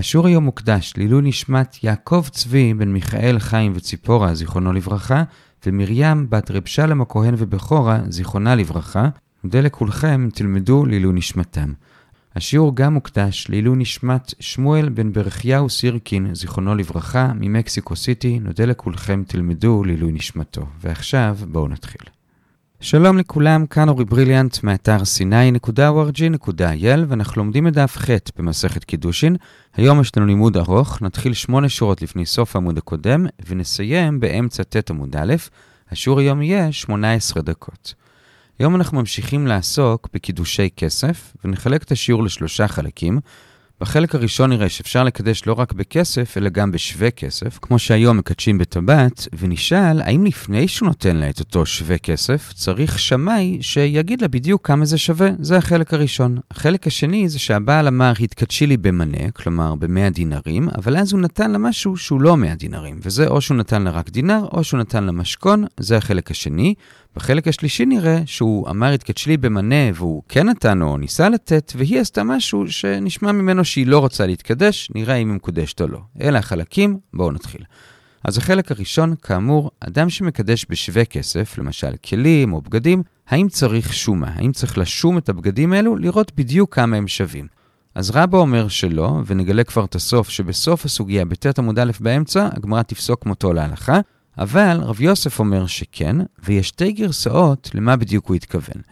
השיעור היום מוקדש לעילוי נשמת יעקב צבי בן מיכאל חיים וציפורה, זיכרונו לברכה, ומרים בת רב שלם הכהן ובכורה, זיכרונה לברכה. מודה לכולכם, תלמדו לעילוי נשמתם. השיעור גם מוקדש לעילוי נשמת שמואל בן ברכיהו סירקין, זיכרונו לברכה, ממקסיקו סיטי. נודה לכולכם, תלמדו לעילוי נשמתו. ועכשיו, בואו נתחיל. שלום לכולם, כאן אורי בריליאנט מאתר sny.org.il ואנחנו לומדים את דף ח' במסכת קידושין. היום יש לנו לימוד ארוך, נתחיל שמונה שורות לפני סוף העמוד הקודם ונסיים באמצע ט' עמוד א'. השיעור היום יהיה 18 דקות. היום אנחנו ממשיכים לעסוק בקידושי כסף ונחלק את השיעור לשלושה חלקים. בחלק הראשון נראה שאפשר לקדש לא רק בכסף, אלא גם בשווה כסף, כמו שהיום מקדשים בטבעת, ונשאל, האם לפני שהוא נותן לה את אותו שווה כסף, צריך שמאי שיגיד לה בדיוק כמה זה שווה? זה החלק הראשון. החלק השני זה שהבעל אמר, התקדשי לי במנה, כלומר ב-100 דינרים, אבל אז הוא נתן לה משהו שהוא לא 100 דינרים, וזה או שהוא נתן לה רק דינר, או שהוא נתן לה משכון, זה החלק השני. בחלק השלישי נראה שהוא אמר התקדשי לי במנה והוא כן נתן או ניסה לתת, והיא עשתה משהו שנשמע ממנו שהיא לא רוצה להתקדש, נראה אם היא מקודשת או לא. אלה החלקים, בואו נתחיל. אז החלק הראשון, כאמור, אדם שמקדש בשווה כסף, למשל כלים או בגדים, האם צריך שומה? האם צריך לשום את הבגדים האלו, לראות בדיוק כמה הם שווים? אז רבא אומר שלא, ונגלה כבר את הסוף, שבסוף הסוגיה, בט' עמוד א' באמצע, הגמרא תפסוק מותו להלכה. אבל רב יוסף אומר שכן, ויש שתי גרסאות למה בדיוק הוא התכוון.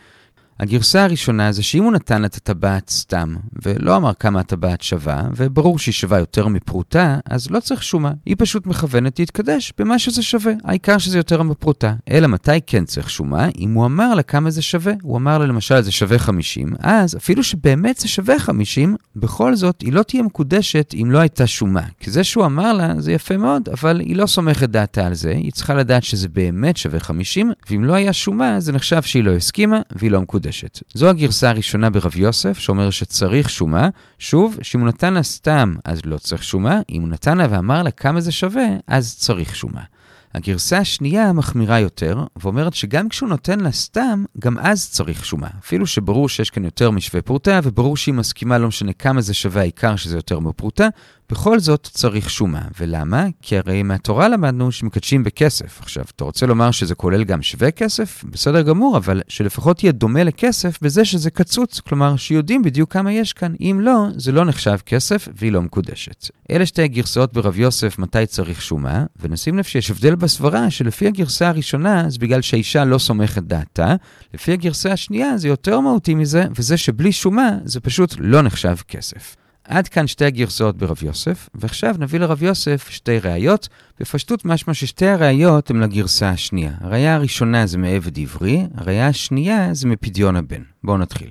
הגרסה הראשונה זה שאם הוא נתן את הטבעת סתם, ולא אמר כמה הטבעת שווה, וברור שהיא שווה יותר מפרוטה, אז לא צריך שומה. היא פשוט מכוונת להתקדש במה שזה שווה. העיקר שזה יותר מפרוטה. אלא מתי כן צריך שומה? אם הוא אמר לה כמה זה שווה. הוא אמר לה למשל זה שווה 50, אז אפילו שבאמת זה שווה 50, בכל זאת היא לא תהיה מקודשת אם לא הייתה שומה. כי זה שהוא אמר לה זה יפה מאוד, אבל היא לא סומכת דעתה על זה, היא צריכה לדעת שזה באמת שווה 50, ואם לא היה שומה זה נחשב שהיא לא הסכימה והיא לא מקודשת. מקודשת. זו הגרסה הראשונה ברב יוסף, שאומר שצריך שומה. שוב, שאם הוא נתן לה סתם, אז לא צריך שומה. אם הוא נתן לה ואמר לה כמה זה שווה, אז צריך שומה. הגרסה השנייה מחמירה יותר, ואומרת שגם כשהוא נותן לה סתם, גם אז צריך שומה. אפילו שברור שיש כאן יותר משווה פרוטה, וברור שהיא מסכימה, לא משנה כמה זה שווה, העיקר שזה יותר מפרוטה, בכל זאת צריך שומה. ולמה? כי הרי מהתורה למדנו שמקדשים בכסף. עכשיו, אתה רוצה לומר שזה כולל גם שווה כסף? בסדר גמור, אבל שלפחות יהיה דומה לכסף בזה שזה קצוץ, כלומר שיודעים בדיוק כמה יש כאן. אם לא, זה לא נחשב כסף והיא לא מקודשת. אלה שתי הגרסאות ברב יוסף מתי צריך שומה, ונשים לב שיש הבדל בסברה שלפי הגרסה הראשונה זה בגלל שהאישה לא סומכת דעתה, לפי הגרסה השנייה זה יותר מהותי מזה, וזה שבלי שומה זה פשוט לא נחשב כסף. עד כאן שתי הגרסאות ברב יוסף, ועכשיו נביא לרב יוסף שתי ראיות. בפשטות משמע ששתי הראיות הן לגרסה השנייה. הראיה הראשונה זה מעבד עברי, הראיה השנייה זה מפדיון הבן. בואו נתחיל.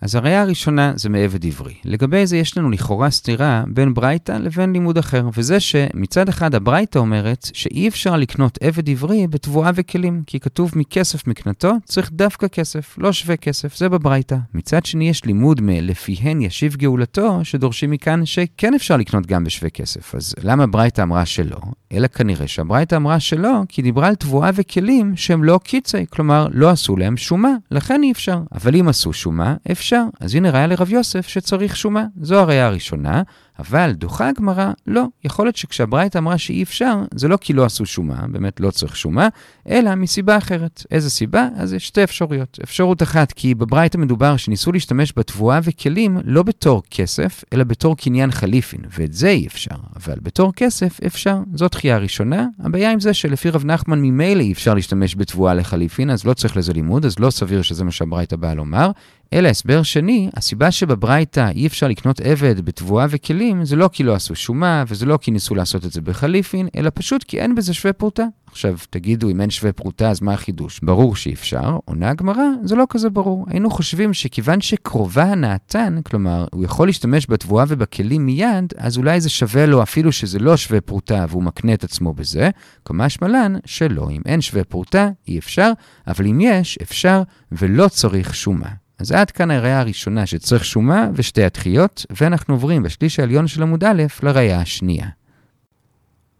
אז הראייה הראשונה זה מעבד עברי. לגבי זה יש לנו לכאורה סתירה בין ברייתא לבין לימוד אחר, וזה שמצד אחד הברייתא אומרת שאי אפשר לקנות עבד עברי בתבואה וכלים, כי כתוב מכסף מקנתו צריך דווקא כסף, לא שווה כסף, זה בברייתא. מצד שני יש לימוד מלפיהן ישיב גאולתו, שדורשים מכאן שכן אפשר לקנות גם בשווה כסף. אז למה ברייתא אמרה שלא? אלא כנראה שהברייתא אמרה שלא, כי דיברה על תבואה וכלים שהם לא קיצי, כלומר לא עשו להם שומה, לכן אי אפשר. אבל אם עשו שומה, אפשר. אפשר. אז הנה ראיה לרב יוסף שצריך שומה. זו הראיה הראשונה, אבל דוחה הגמרא, לא. יכול להיות שכשהברייתא אמרה שאי אפשר, זה לא כי לא עשו שומה, באמת לא צריך שומה, אלא מסיבה אחרת. איזה סיבה? אז יש שתי אפשרויות. אפשרות אחת, כי בברייתא מדובר שניסו להשתמש בתבואה וכלים לא בתור כסף, אלא בתור קניין חליפין, ואת זה אי אפשר. אבל בתור כסף אפשר. זו דחייה ראשונה. הבעיה עם זה שלפי רב נחמן ממילא אי אפשר להשתמש בתבואה לחליפין, אז לא צריך לזה לימוד, אז לא סביר שזה מה שהברייתא באה לומר. אלא הסבר שני, הסיבה שבברייתא אי אפשר לקנות עבד בתבואה וכלים, זה לא כי לא עשו שומה, וזה לא כי ניסו לעשות את זה בחליפין, אלא פשוט כי אין בזה שווה פרוטה. עכשיו, תגידו, אם אין שווה פרוטה, אז מה החידוש? ברור שאי אפשר. עונה הגמרא, זה לא כזה ברור. היינו חושבים שכיוון שקרובה הנעתן, כלומר, הוא יכול להשתמש בתבואה ובכלים מיד, אז אולי זה שווה לו אפילו שזה לא שווה פרוטה והוא מקנה את עצמו בזה. כמשמע לן שלא, אם אין שווה פרוטה, אי אפשר, אבל אם יש, אפשר ולא צריך שומה. אז עד כאן הראייה הראשונה שצריך שומה ושתי התחיות, ואנחנו עוברים בשליש העליון של עמוד א' לראייה השנייה.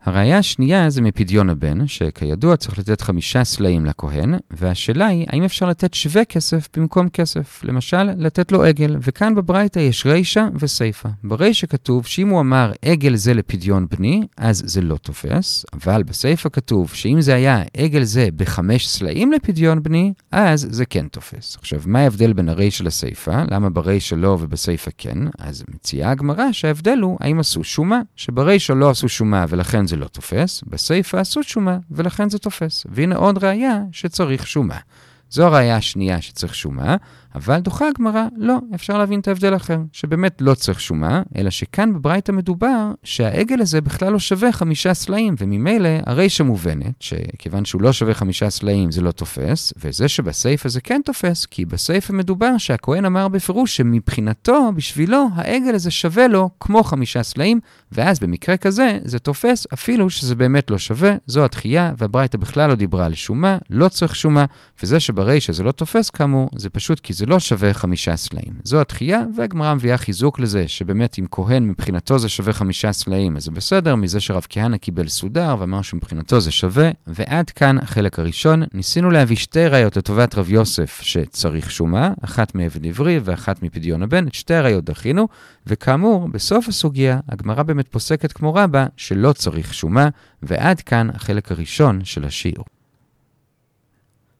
הראייה השנייה זה מפדיון הבן, שכידוע צריך לתת חמישה סלעים לכהן, והשאלה היא, האם אפשר לתת שווה כסף במקום כסף? למשל, לתת לו עגל, וכאן בברייתא יש רישא וסיפא. ברישא כתוב שאם הוא אמר עגל זה לפדיון בני, אז זה לא תופס, אבל בסיפא כתוב שאם זה היה עגל זה בחמש סלעים לפדיון בני, אז זה כן תופס. עכשיו, מה ההבדל בין הרישא לסיפא? למה ברישא לא ובסיפא כן? אז מציעה הגמרא שההבדל הוא האם עשו שומה, שברישא לא עשו שומה ולכן זה לא תופס, בסיפא עשו שומה, ולכן זה תופס. והנה עוד ראייה שצריך שומה. זו הראייה השנייה שצריך שומה, אבל דוחה הגמרא, לא, אפשר להבין את ההבדל אחר, שבאמת לא צריך שומה, אלא שכאן בברייתא מדובר שהעגל הזה בכלל לא שווה חמישה סלעים, וממילא הרישא מובנת, שכיוון שהוא לא שווה חמישה סלעים זה לא תופס, וזה שבסייפה זה כן תופס, כי בסייפה מדובר שהכהן אמר בפירוש שמבחינתו, בשבילו, העגל הזה שווה לו כמו חמישה סלעים, ואז במקרה כזה זה תופס אפילו שזה באמת לא שווה, זו התחייה, והברייתא בכלל לא דיברה על שומה, לא צריך שומה, וזה שברישא זה לא תופס כאמור, זה פשוט כי זה לא שווה חמישה סלעים. זו התחייה, והגמרא מביאה חיזוק לזה, שבאמת אם כהן מבחינתו זה שווה חמישה סלעים, אז זה בסדר, מזה שרב כהנא קיבל סודר ואמר שמבחינתו זה שווה. ועד כאן החלק הראשון. ניסינו להביא שתי ראיות לטובת רב יוסף שצריך שומה, אחת מעבד עברי ואחת מפדיון הבן, את שתי הראיות דחינו, וכאמור, בסוף הסוגיה, הגמרא באמת פוסקת כמו רבה שלא צריך שומה, ועד כאן החלק הראשון של השיעור.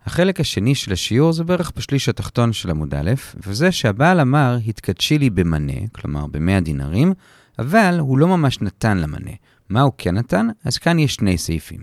החלק השני של השיעור זה בערך בשליש התחתון של עמוד א', וזה שהבעל אמר, התקדשי לי במנה, כלומר ב-100 דינרים, אבל הוא לא ממש נתן למנה. מה הוא כן נתן? אז כאן יש שני סעיפים.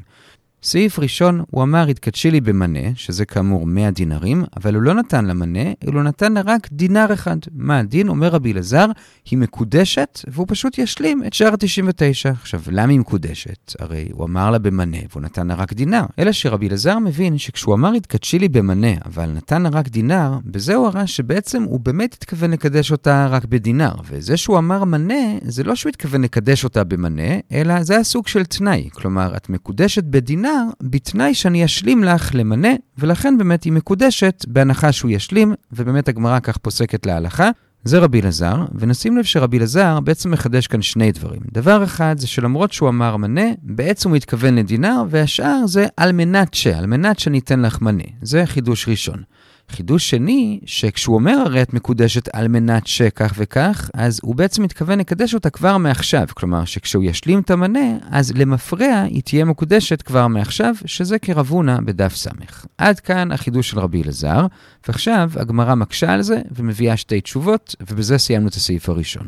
סעיף ראשון, הוא אמר, התקדשי לי במנה, שזה כאמור 100 דינרים, אבל הוא לא נתן לה מנה, אלא נתן לה רק דינר אחד. מה הדין? אומר רבי אלעזר, היא מקודשת, והוא פשוט ישלים את שער 99. עכשיו, למה היא מקודשת? הרי הוא אמר לה במנה, והוא נתן לה רק דינר. אלא שרבי אלעזר מבין שכשהוא אמר, התקדשי לי במנה, אבל נתן לה רק דינר, בזה הוא הראה שבעצם הוא באמת התכוון לקדש אותה רק בדינר. וזה שהוא אמר מנה, זה לא שהוא התכוון לקדש אותה במנה, אלא זה הסוג של תנאי. כלומר, את מקודשת בדינר, בתנאי שאני אשלים לך למנה, ולכן באמת היא מקודשת בהנחה שהוא ישלים, ובאמת הגמרא כך פוסקת להלכה. זה רבי אלעזר, ונשים לב שרבי אלעזר בעצם מחדש כאן שני דברים. דבר אחד זה שלמרות שהוא אמר מנה, בעצם הוא התכוון לדינר, והשאר זה על מנת ש, על מנת שניתן לך מנה. זה חידוש ראשון. חידוש שני, שכשהוא אומר הרי את מקודשת על מנת שכך וכך, אז הוא בעצם מתכוון לקדש אותה כבר מעכשיו. כלומר, שכשהוא ישלים את המנה, אז למפרע היא תהיה מקודשת כבר מעכשיו, שזה כרבונה בדף ס'. עד כאן החידוש של רבי אלעזר, ועכשיו הגמרא מקשה על זה ומביאה שתי תשובות, ובזה סיימנו את הסעיף הראשון.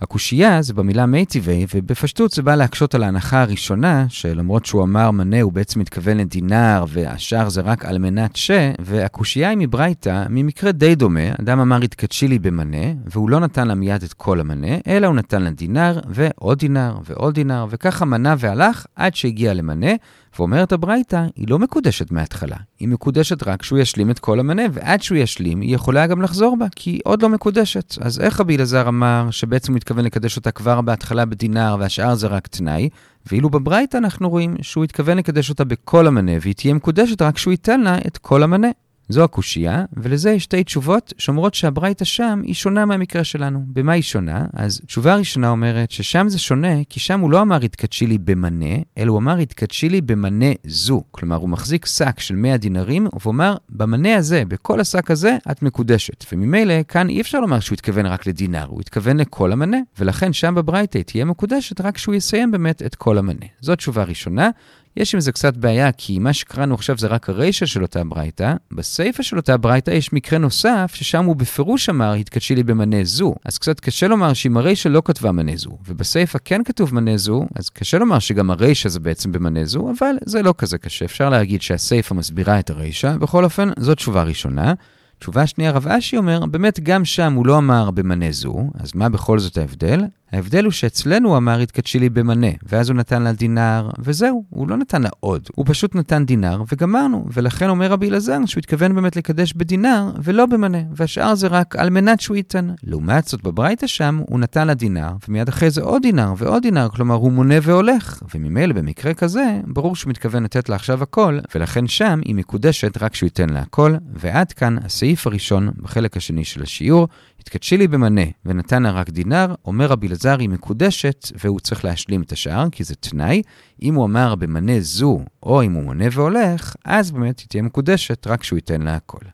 הקושייה זה במילה מייטיבי, ובפשטות זה בא להקשות על ההנחה הראשונה, שלמרות שהוא אמר מנה הוא בעצם מתכוון לדינר, והשאר זה רק על מנת ש, והקושייה היא מברייתא, ממקרה די דומה, אדם אמר התקדשי לי במנה, והוא לא נתן לה מיד את כל המנה, אלא הוא נתן לה דינר, ועוד דינר, ועוד דינר, וככה מנה והלך עד שהגיע למנה, ואומרת הברייתא, היא לא מקודשת מההתחלה, היא מקודשת רק כשהוא ישלים את כל המנה, ועד שהוא ישלים, היא יכולה גם לחזור בה, כי היא עוד לא מקודשת. אז איך רבי אלעזר אמר שבעצם הוא התכוון לקדש אותה כבר בהתחלה בדינר, והשאר זה רק תנאי, ואילו בברייתא אנחנו רואים שהוא התכוון לקדש אותה בכל המנה, והיא תהיה מקודשת רק כשהוא ייתן לה את כל המנה. זו הקושייה, ולזה יש שתי תשובות שאומרות שהברייתא שם היא שונה מהמקרה שלנו. במה היא שונה? אז תשובה ראשונה אומרת ששם זה שונה, כי שם הוא לא אמר התקדשי לי במנה, אלא הוא אמר התקדשי לי במנה זו. כלומר, הוא מחזיק שק של 100 דינרים, והוא אמר, במנה הזה, בכל השק הזה, את מקודשת. וממילא, כאן אי אפשר לומר שהוא התכוון רק לדינר, הוא התכוון לכל המנה, ולכן שם בברייתא תהיה מקודשת רק כשהוא יסיים באמת את כל המנה. זו תשובה ראשונה. יש עם זה קצת בעיה, כי מה שקראנו עכשיו זה רק הרישה של אותה ברייתא. בסיפה של אותה ברייתא יש מקרה נוסף, ששם הוא בפירוש אמר, התקדשי לי במנה זו. אז קצת קשה לומר שאם הרישה לא כתבה מנה זו, ובסיפה כן כתוב מנה זו, אז קשה לומר שגם הרישה זה בעצם במנה זו, אבל זה לא כזה קשה. אפשר להגיד שהסיפה מסבירה את הרישה. בכל אופן, זו תשובה ראשונה. תשובה שנייה, רב אשי אומר, באמת גם שם הוא לא אמר במנה זו, אז מה בכל זאת ההבדל? ההבדל הוא שאצלנו אמר התקדשי לי במנה, ואז הוא נתן לה דינר, וזהו, הוא לא נתן לה עוד, הוא פשוט נתן דינר וגמרנו, ולכן אומר רבי אלעזר שהוא התכוון באמת לקדש בדינר ולא במנה, והשאר זה רק על מנת שהוא ייתן. לעומת זאת בברייתא שם הוא נתן לה דינר, ומיד אחרי זה עוד דינר ועוד דינר, כלומר הוא מונה והולך, וממילא במקרה כזה, ברור שהוא מתכוון לתת לה עכשיו הכל, ולכן שם היא מקודשת רק שהוא ייתן לה הכל, ועד כאן הסעיף הראשון בחלק השני של השיעור. התקדשי לי במנה ונתן לה רק דינר, אומר רבי אלעזר היא מקודשת והוא צריך להשלים את השאר, כי זה תנאי. אם הוא אמר במנה זו, או אם הוא מונה והולך, אז באמת היא תהיה מקודשת, רק שהוא ייתן לה הכל.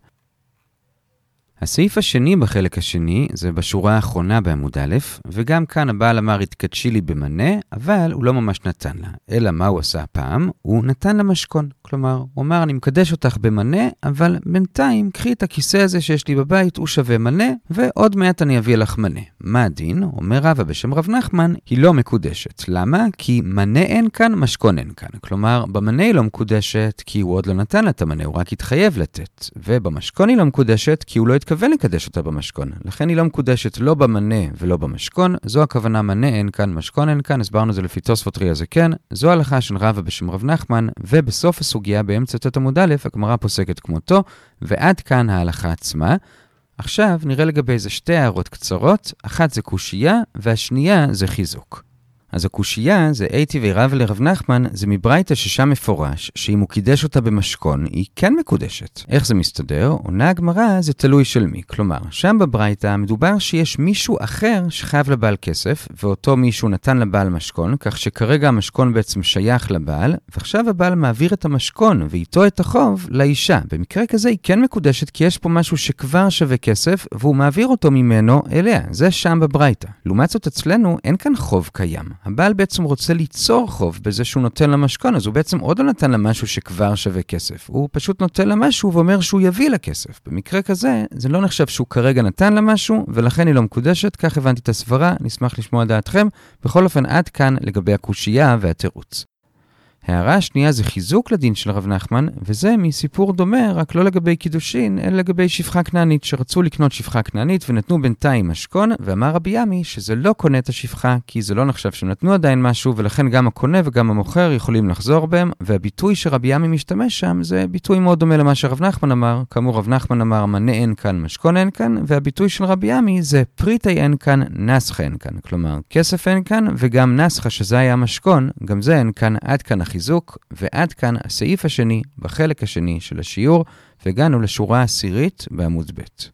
הסעיף השני בחלק השני זה בשורה האחרונה בעמוד א', וגם כאן הבעל אמר התקדשי לי במנה, אבל הוא לא ממש נתן לה. אלא מה הוא עשה הפעם? הוא נתן לה משכון. כלומר, הוא אמר אני מקדש אותך במנה, אבל בינתיים קחי את הכיסא הזה שיש לי בבית, הוא שווה מנה, ועוד מעט אני אביא לך מנה. מה הדין? אומר רבא בשם רב נחמן, היא לא מקודשת. למה? כי מנה אין כאן, משכון אין כאן. כלומר, במנה היא לא מקודשת כי הוא עוד לא נתן לה את המנה, הוא רק התחייב לתת. ובמשכון היא לא מקודשת כי הוא לא התכוון לקדש אותה במשכון. לכן היא לא מקודשת לא במנה ולא במשכון. זו הכוונה מנה אין כאן, משכון אין כאן, הסברנו את זה לפי תוספות רי הזקן. זו הלכה של רבא בשם רב נחמן, ובסוף הסוגיה באמצע ט עמוד א', הגמרא פוסקת כמותו, ועד כאן ההלכה עצמה. עכשיו נראה לגבי איזה שתי הערות קצרות, אחת זה קושייה והשנייה זה חיזוק. אז הקושייה זה הייתי וירב לרב נחמן, זה מברייתא ששם מפורש, שאם הוא קידש אותה במשכון, היא כן מקודשת. איך זה מסתדר? עונה הגמרא זה תלוי של מי. כלומר, שם בברייתא מדובר שיש מישהו אחר שחייב לבעל כסף, ואותו מישהו נתן לבעל משכון, כך שכרגע המשכון בעצם שייך לבעל, ועכשיו הבעל מעביר את המשכון ואיתו את החוב לאישה. במקרה כזה היא כן מקודשת, כי יש פה משהו שכבר שווה כסף, והוא מעביר אותו ממנו אליה. זה שם בברייתא. לעומת זאת אצלנו אין כאן חוב קיים. הבעל בעצם רוצה ליצור חוב בזה שהוא נותן לה משכון, אז הוא בעצם עוד לא נתן לה משהו שכבר שווה כסף. הוא פשוט נותן לה משהו ואומר שהוא יביא לה כסף. במקרה כזה, זה לא נחשב שהוא כרגע נתן לה משהו, ולכן היא לא מקודשת, כך הבנתי את הסברה, נשמח לשמוע דעתכם. בכל אופן, עד כאן לגבי הקושייה והתירוץ. הערה השנייה זה חיזוק לדין של רב נחמן, וזה מסיפור דומה, רק לא לגבי קידושין, אלא לגבי שפחה כנענית, שרצו לקנות שפחה כנענית ונתנו בינתיים משכון, ואמר רבי ימי שזה לא קונה את השפחה, כי זה לא נחשב שהם נתנו עדיין משהו, ולכן גם הקונה וגם המוכר יכולים לחזור בהם, והביטוי שרבי ימי משתמש שם זה ביטוי מאוד דומה למה שרב נחמן אמר. כאמור, רב נחמן אמר מנה אין כאן, משכון אין כאן, והביטוי של רבי ימי זה פריטי אין כאן, נסחה אין כאן. כלומר, כסף אין כאן, וגם נסחה שזה היה משכון, גם זה אין כאן, עד כאן החיזוק, ועד כאן הסעיף השני בחלק השני של השיעור, והגענו לשורה העשירית בעמוד ב'.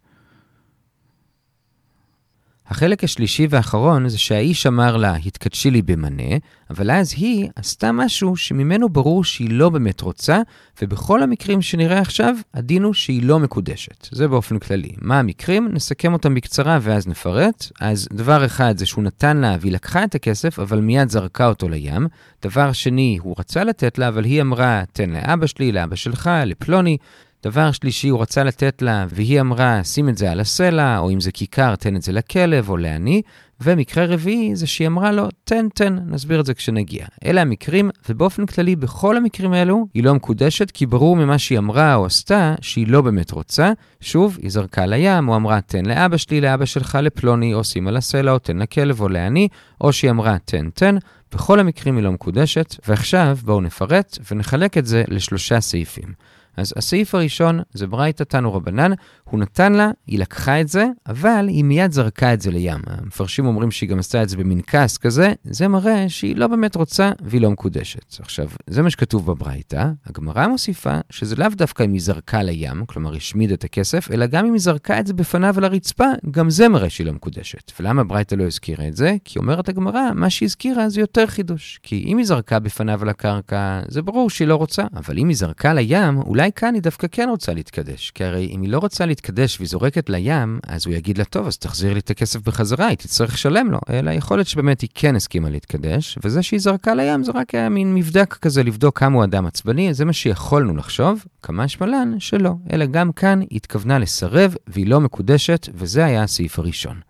החלק השלישי והאחרון זה שהאיש אמר לה, התקדשי לי במנה, אבל אז היא עשתה משהו שממנו ברור שהיא לא באמת רוצה, ובכל המקרים שנראה עכשיו, הדין הוא שהיא לא מקודשת. זה באופן כללי. מה המקרים? נסכם אותם בקצרה ואז נפרט. אז דבר אחד זה שהוא נתן לה והיא לקחה את הכסף, אבל מיד זרקה אותו לים. דבר שני, הוא רצה לתת לה, אבל היא אמרה, תן לאבא שלי, לאבא שלך, לפלוני. דבר שלישי, הוא רצה לתת לה, והיא אמרה, שים את זה על הסלע, או אם זה כיכר, תן את זה לכלב או לעני. ומקרה רביעי זה שהיא אמרה לו, תן, תן, נסביר את זה כשנגיע. אלה המקרים, ובאופן כללי, בכל המקרים האלו, היא לא מקודשת, כי ברור ממה שהיא אמרה או עשתה, שהיא לא באמת רוצה. שוב, היא זרקה לים, או אמרה, תן לאבא שלי, לאבא שלך, לפלוני, או שים על הסלע, או תן לכלב או לעני, או שהיא אמרה, תן, תן. בכל המקרים היא לא מקודשת, ועכשיו בואו נפרט ונחלק את זה לשלושה סעיפים. אז הסעיף הראשון זה ברייתא תנו רבנן, הוא נתן לה, היא לקחה את זה, אבל היא מיד זרקה את זה לים. המפרשים אומרים שהיא גם עשתה את זה במין כעס כזה, זה מראה שהיא לא באמת רוצה והיא לא מקודשת. עכשיו, זה מה שכתוב בברייתא, הגמרא מוסיפה שזה לאו דווקא אם היא זרקה לים, כלומר השמידה את הכסף, אלא גם אם היא זרקה את זה בפניו על הרצפה, גם זה מראה שהיא לא מקודשת. ולמה ברייתא לא הזכירה את זה? כי אומרת הגמרא, מה שהיא הזכירה זה יותר חידוש. כי אם היא זרקה בפניו על הקרקע, זה ברור שהיא לא רוצה. אבל אם היא זרקה לים, אולי כאן היא דווקא כן רוצה להתקדש. כי הרי אם היא לא רוצה להתקדש והיא זורקת לים, אז הוא יגיד לה, טוב, אז תחזיר לי את הכסף בחזרה, היא תצטרך לשלם לו. אלא יכול להיות שבאמת היא כן הסכימה להתקדש, וזה שהיא זרקה לים זה רק היה מין מבדק כזה לבדוק כמה הוא אדם עצבני, זה מה שיכולנו לחשוב, כמה שמלן שלא. אלא גם כאן היא התכוונה לסרב והיא לא מקודשת, וזה היה הסעיף הראשון.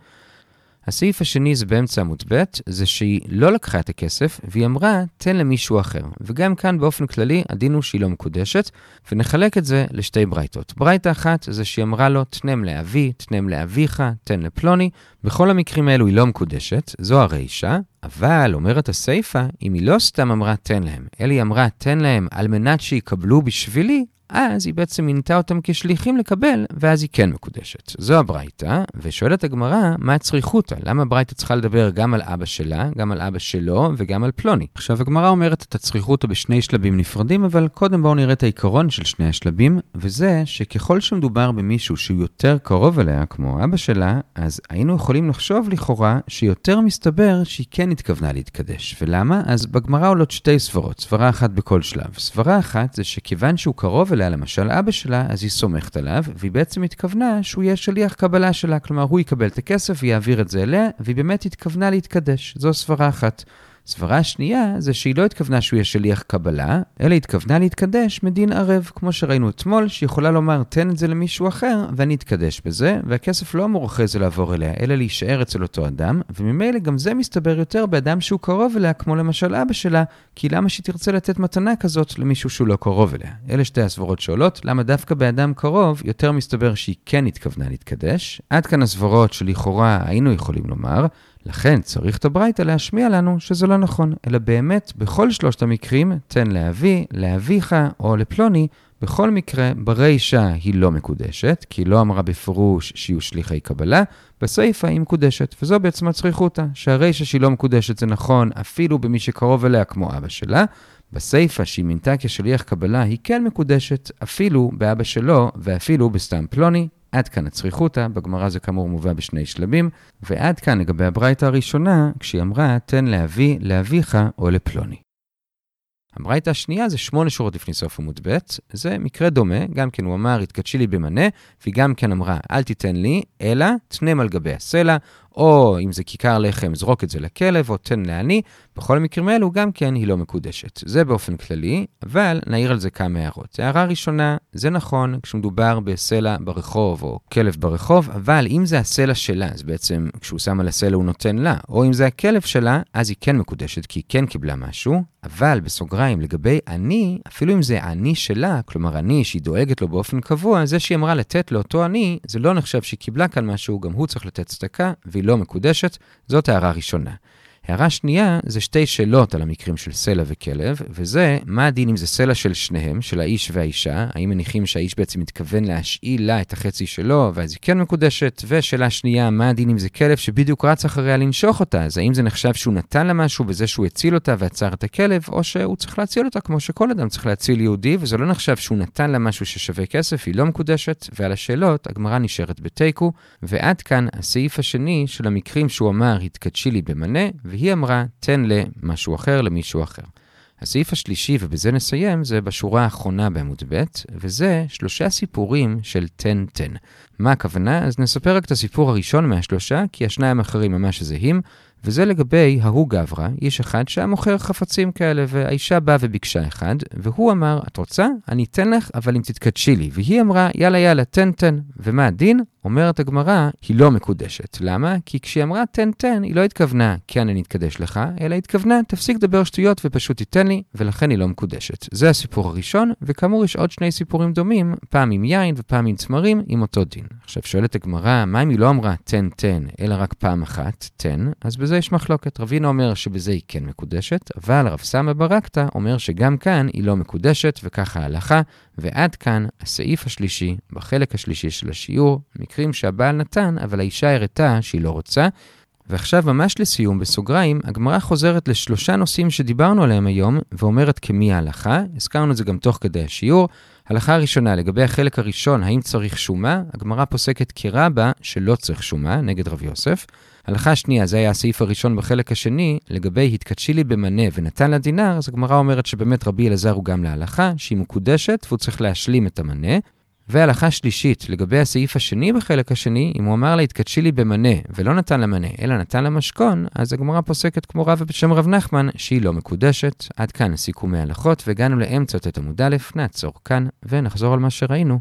הסעיף השני זה באמצע עמוד ב', זה שהיא לא לקחה את הכסף, והיא אמרה, תן למישהו אחר. וגם כאן באופן כללי, הדין הוא שהיא לא מקודשת, ונחלק את זה לשתי ברייתות. ברייתה אחת זה שהיא אמרה לו, תנם לאבי, תנם לאביך, תן לפלוני. בכל המקרים האלו היא לא מקודשת, זו הרישה, אבל אומרת הסיפה, אם היא לא סתם אמרה תן להם, אלא היא אמרה תן להם על מנת שיקבלו בשבילי, אז היא בעצם מינתה אותם כשליחים לקבל, ואז היא כן מקודשת. זו הברייתא, ושואלת הגמרא, מה הצריכותא? למה הברייתא צריכה לדבר גם על אבא שלה, גם על אבא שלו וגם על פלוני? עכשיו, הגמרא אומרת את הצריכותא בשני שלבים נפרדים, אבל קודם בואו נראה את העיקרון של שני השלבים, וזה שככל שמדובר במישהו שהוא יותר קרוב אליה, כמו אבא שלה, אז היינו יכולים לחשוב לכאורה שיותר מסתבר שהיא כן התכוונה להתקדש. ולמה? אז בגמרא עולות שתי סברות, סברה אחת בכל שלב. סברה אחת זה שכיוון שהוא קרוב אליה, למשל אבא שלה, אז היא סומכת עליו, והיא בעצם התכוונה שהוא יהיה שליח קבלה שלה. כלומר, הוא יקבל את הכסף ויעביר את זה אליה, והיא באמת התכוונה להתקדש. זו סברה אחת. סברה שנייה זה שהיא לא התכוונה שהוא יהיה שליח קבלה, אלא התכוונה להתקדש מדין ערב, כמו שראינו אתמול, שיכולה לומר תן את זה למישהו אחר ואני אתקדש בזה, והכסף לא אמור אחרי זה לעבור אליה, אלא להישאר אצל אותו אדם, וממילא גם זה מסתבר יותר באדם שהוא קרוב אליה, כמו למשל אבא שלה, כי למה שהיא תרצה לתת מתנה כזאת למישהו שהוא לא קרוב אליה? אלה שתי הסברות שעולות, למה דווקא באדם קרוב יותר מסתבר שהיא כן התכוונה להתקדש. עד כאן הסברות שלכאורה היינו יכולים לומר, לכן צריך את הברייתא להשמיע לנו שזה לא נכון, אלא באמת, בכל שלושת המקרים, תן לאבי, לאביך או לפלוני, בכל מקרה, ברישה היא לא מקודשת, כי היא לא אמרה בפירוש שיהיו שליחי קבלה, בסיפה היא מקודשת, וזו בעצם הצריכותא, שהרישה שהיא לא מקודשת זה נכון אפילו במי שקרוב אליה כמו אבא שלה, בסיפה שהיא מינתה כשליח קבלה היא כן מקודשת אפילו באבא שלו ואפילו בסתם פלוני, עד כאן הצריכותא, בגמרא זה כאמור מובא בשני שלבים, ועד כאן לגבי הברייתא הראשונה, כשהיא אמרה, תן לאבי, לאביך או לפלוני. הברייתא השנייה זה שמונה שורות לפני סוף עמוד ב', זה מקרה דומה, גם כן הוא אמר, התקדשי לי במנה, והיא גם כן אמרה, אל תיתן לי, אלא תנם על גבי הסלע, או אם זה כיכר לחם, זרוק את זה לכלב, או תן לעני. בכל המקרים האלו גם כן היא לא מקודשת. זה באופן כללי, אבל נעיר על זה כמה הערות. הערה ראשונה, זה נכון כשמדובר בסלע ברחוב, או כלב ברחוב, אבל אם זה הסלע שלה, אז בעצם כשהוא שם על הסלע הוא נותן לה, או אם זה הכלב שלה, אז היא כן מקודשת, כי היא כן קיבלה משהו. אבל בסוגריים, לגבי עני, אפילו אם זה עני שלה, כלומר עני שהיא דואגת לו באופן קבוע, זה שהיא אמרה לתת לאותו עני, זה לא נחשב שהיא קיבלה כאן משהו, גם הוא צריך לתת צדקה, והיא לא מקודשת. זאת הערה ראשונה. הערה שנייה זה שתי שאלות על המקרים של סלע וכלב, וזה, מה הדין אם זה סלע של שניהם, של האיש והאישה, האם מניחים שהאיש בעצם מתכוון להשאיל לה את החצי שלו, ואז היא כן מקודשת, ושאלה שנייה, מה הדין אם זה כלב שבדיוק רץ אחריה לנשוך אותה, אז האם זה נחשב שהוא נתן לה משהו בזה שהוא הציל אותה ועצר את הכלב, או שהוא צריך להציל אותה כמו שכל אדם צריך להציל יהודי, וזה לא נחשב שהוא נתן לה משהו ששווה כסף, היא לא מקודשת, ועל השאלות הגמרא נשארת בתיקו, ועד כאן הסעיף השני של המקרים שהוא אמר, התקדשי לי במנה, אמרה, תן למשהו אחר, למישהו אחר. הסעיף השלישי, ובזה נסיים, זה בשורה האחרונה בעמוד ב', וזה שלושה סיפורים של תן תן. מה הכוונה? אז נספר רק את הסיפור הראשון מהשלושה, כי השניים האחרים ממש זהים, וזה לגבי ההוא גברא, איש אחד שהיה מוכר חפצים כאלה, והאישה באה וביקשה אחד, והוא אמר, את רוצה? אני אתן לך, אבל אם תתקדשי לי. והיא אמרה, יאללה יאללה, תן תן. ומה הדין? אומרת הגמרא, היא לא מקודשת. למה? כי כשהיא אמרה תן תן, היא לא התכוונה כן אני אתקדש לך, אלא התכוונה תפסיק לדבר שטויות ופשוט תיתן לי, ולכן היא לא מקודשת. זה הסיפור הראשון, וכאמור יש עוד שני סיפורים דומים, פעם עם יין ופעם עם צמרים, עם אותו דין. עכשיו שואלת הגמרא, מה אם היא לא אמרה תן תן, אלא רק פעם אחת, תן? אז בזה יש מחלוקת. רבינה אומר שבזה היא כן מקודשת, אבל רב סמא ברקתא אומר שגם כאן היא לא מקודשת, וככה ההלכה, ועד כאן הסעיף השלישי, בחלק השלישי של השיעור, מקרים שהבעל נתן, אבל האישה הראתה שהיא לא רוצה. ועכשיו ממש לסיום, בסוגריים, הגמרא חוזרת לשלושה נושאים שדיברנו עליהם היום, ואומרת כמי ההלכה, הזכרנו את זה גם תוך כדי השיעור. הלכה הראשונה, לגבי החלק הראשון, האם צריך שומה, הגמרא פוסקת כרבה שלא צריך שומה, נגד רב יוסף. הלכה שנייה, זה היה הסעיף הראשון בחלק השני, לגבי התקדשי לי במנה ונתן לה דינר, אז הגמרא אומרת שבאמת רבי אלעזר הוא גם להלכה, שהיא מקודשת והוא צריך להשלים את המנה. והלכה שלישית, לגבי הסעיף השני בחלק השני, אם הוא אמר לה התקדשי לי במנה ולא נתן לה מנה, אלא נתן לה משכון, אז הגמרא פוסקת כמו רב בשם רב נחמן, שהיא לא מקודשת. עד כאן סיכומי הלכות, והגענו לאמצע ט' עמוד א', נעצור כאן, ונחזור על מה שראינו.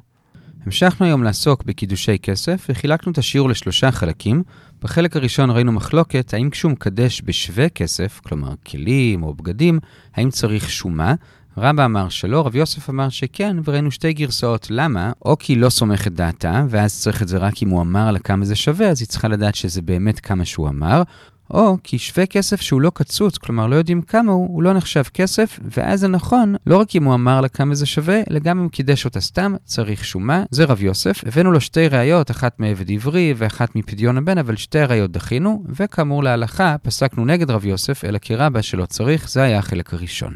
המשכנו היום לעסוק בקידושי כסף, וחילקנו את השיעור לשלושה חלקים. בחלק הראשון ראינו מחלוקת האם כשהוא מקדש בשווה כסף, כלומר כלים או בגדים, האם צריך שומה. רבא אמר שלא, רב יוסף אמר שכן, וראינו שתי גרסאות. למה? או כי היא לא סומכת דעתה, ואז צריך את זה רק אם הוא אמר לה כמה זה שווה, אז היא צריכה לדעת שזה באמת כמה שהוא אמר. או כי שווה כסף שהוא לא קצוץ, כלומר לא יודעים כמה הוא, הוא לא נחשב כסף, ואז זה נכון, לא רק אם הוא אמר לה כמה זה שווה, אלא גם אם קידש אותה סתם, צריך שומה. זה רב יוסף. הבאנו לו שתי ראיות, אחת מעבד עברי ואחת מפדיון הבן, אבל שתי ראיות דחינו, וכאמור להלכה, פסקנו נגד רב יוסף, אלא כי רבה שלא צריך, זה היה החלק הראשון.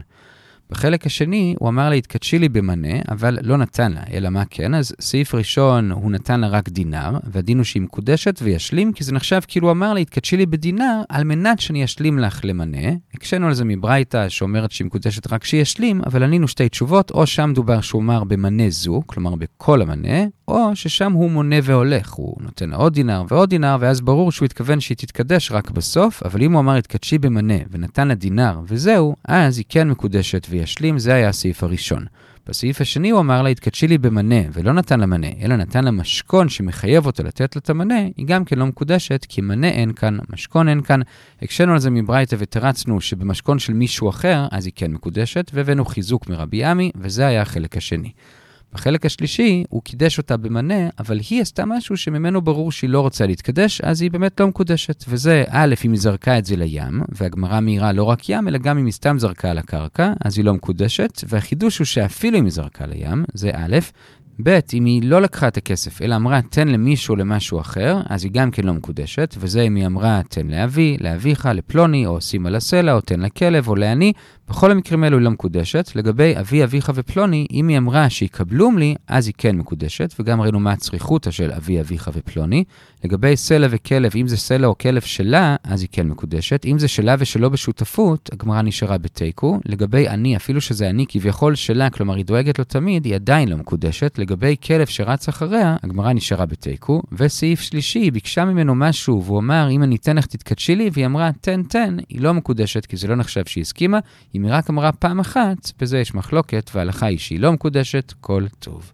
בחלק השני, הוא אמר לה, התקדשי לי במנה, אבל לא נתן לה, אלא מה כן? אז סעיף ראשון, הוא נתן לה רק דינר, והדין הוא שהיא מקודשת וישלים, כי זה נחשב כאילו אמר לה, התקדשי לי בדינר, על מנת שאני אשלים לך למנה. הקשינו על זה מברייתא, שאומרת שהיא מקודשת רק שישלים, אבל ענינו שתי תשובות, או שם דובר שהוא אמר במנה זו, כלומר בכל המנה, או ששם הוא מונה והולך, הוא נותן לה עוד דינר ועוד דינר, ואז ברור שהוא התכוון שהיא תתקדש רק בסוף, אבל אם הוא אמר התקדשי במנה ונתן לה דינר וזהו, אז היא כן מקודשת וישלים, זה היה הסעיף הראשון. בסעיף השני הוא אמר לה, התקדשי לי במנה, ולא נתן לה מנה, אלא נתן לה משכון שמחייב אותו לתת לה את המנה, היא גם כן לא מקודשת, כי מנה אין כאן, משכון אין כאן. הקשינו על זה מברייתא ותרצנו שבמשכון של מישהו אחר, אז היא כן מקודשת, והבאנו חיזוק מרבי עמי, וזה היה החלק השני. בחלק השלישי, הוא קידש אותה במנה, אבל היא עשתה משהו שממנו ברור שהיא לא רוצה להתקדש, אז היא באמת לא מקודשת. וזה, א', אם היא זרקה את זה לים, והגמרא מאירה לא רק ים, אלא גם אם היא סתם זרקה על הקרקע, אז היא לא מקודשת. והחידוש הוא שאפילו אם היא זרקה לים, זה א', ב', אם היא לא לקחה את הכסף, אלא אמרה תן למישהו למשהו אחר, אז היא גם כן לא מקודשת, וזה אם היא אמרה תן לאבי, לאביך, לפלוני, או שים על הסלע, או תן לכלב, או לעני, בכל המקרים האלו היא לא מקודשת. לגבי אבי, אביך ופלוני, אם היא אמרה שיקבלום לי, אז היא כן מקודשת, וגם ראינו מה הצריכותא של אבי, אביך ופלוני. לגבי סלע וכלב, אם זה סלע או כלב שלה, אז היא כן מקודשת. אם זה שלה ושלא בשותפות, הגמרא נשארה בתיקו. לגבי אני, אפילו שזה אני כביכול שלה, כלומר היא דואגת לו תמיד, היא עדיין לא מקודשת. לגבי כלב שרץ אחריה, הגמרא נשארה בתיקו. וסעיף שלישי, היא ביקשה ממנו משהו, והוא אמר, אם אני אתן לך תתקדשי לי, והיא אמרה, תן, תן, היא לא מקודשת, כי זה לא נחשב שהיא הסכימה. אם היא רק אמרה פעם אחת, בזה יש מחלוקת, וההלכה היא שהיא לא מקודשת, כל טוב.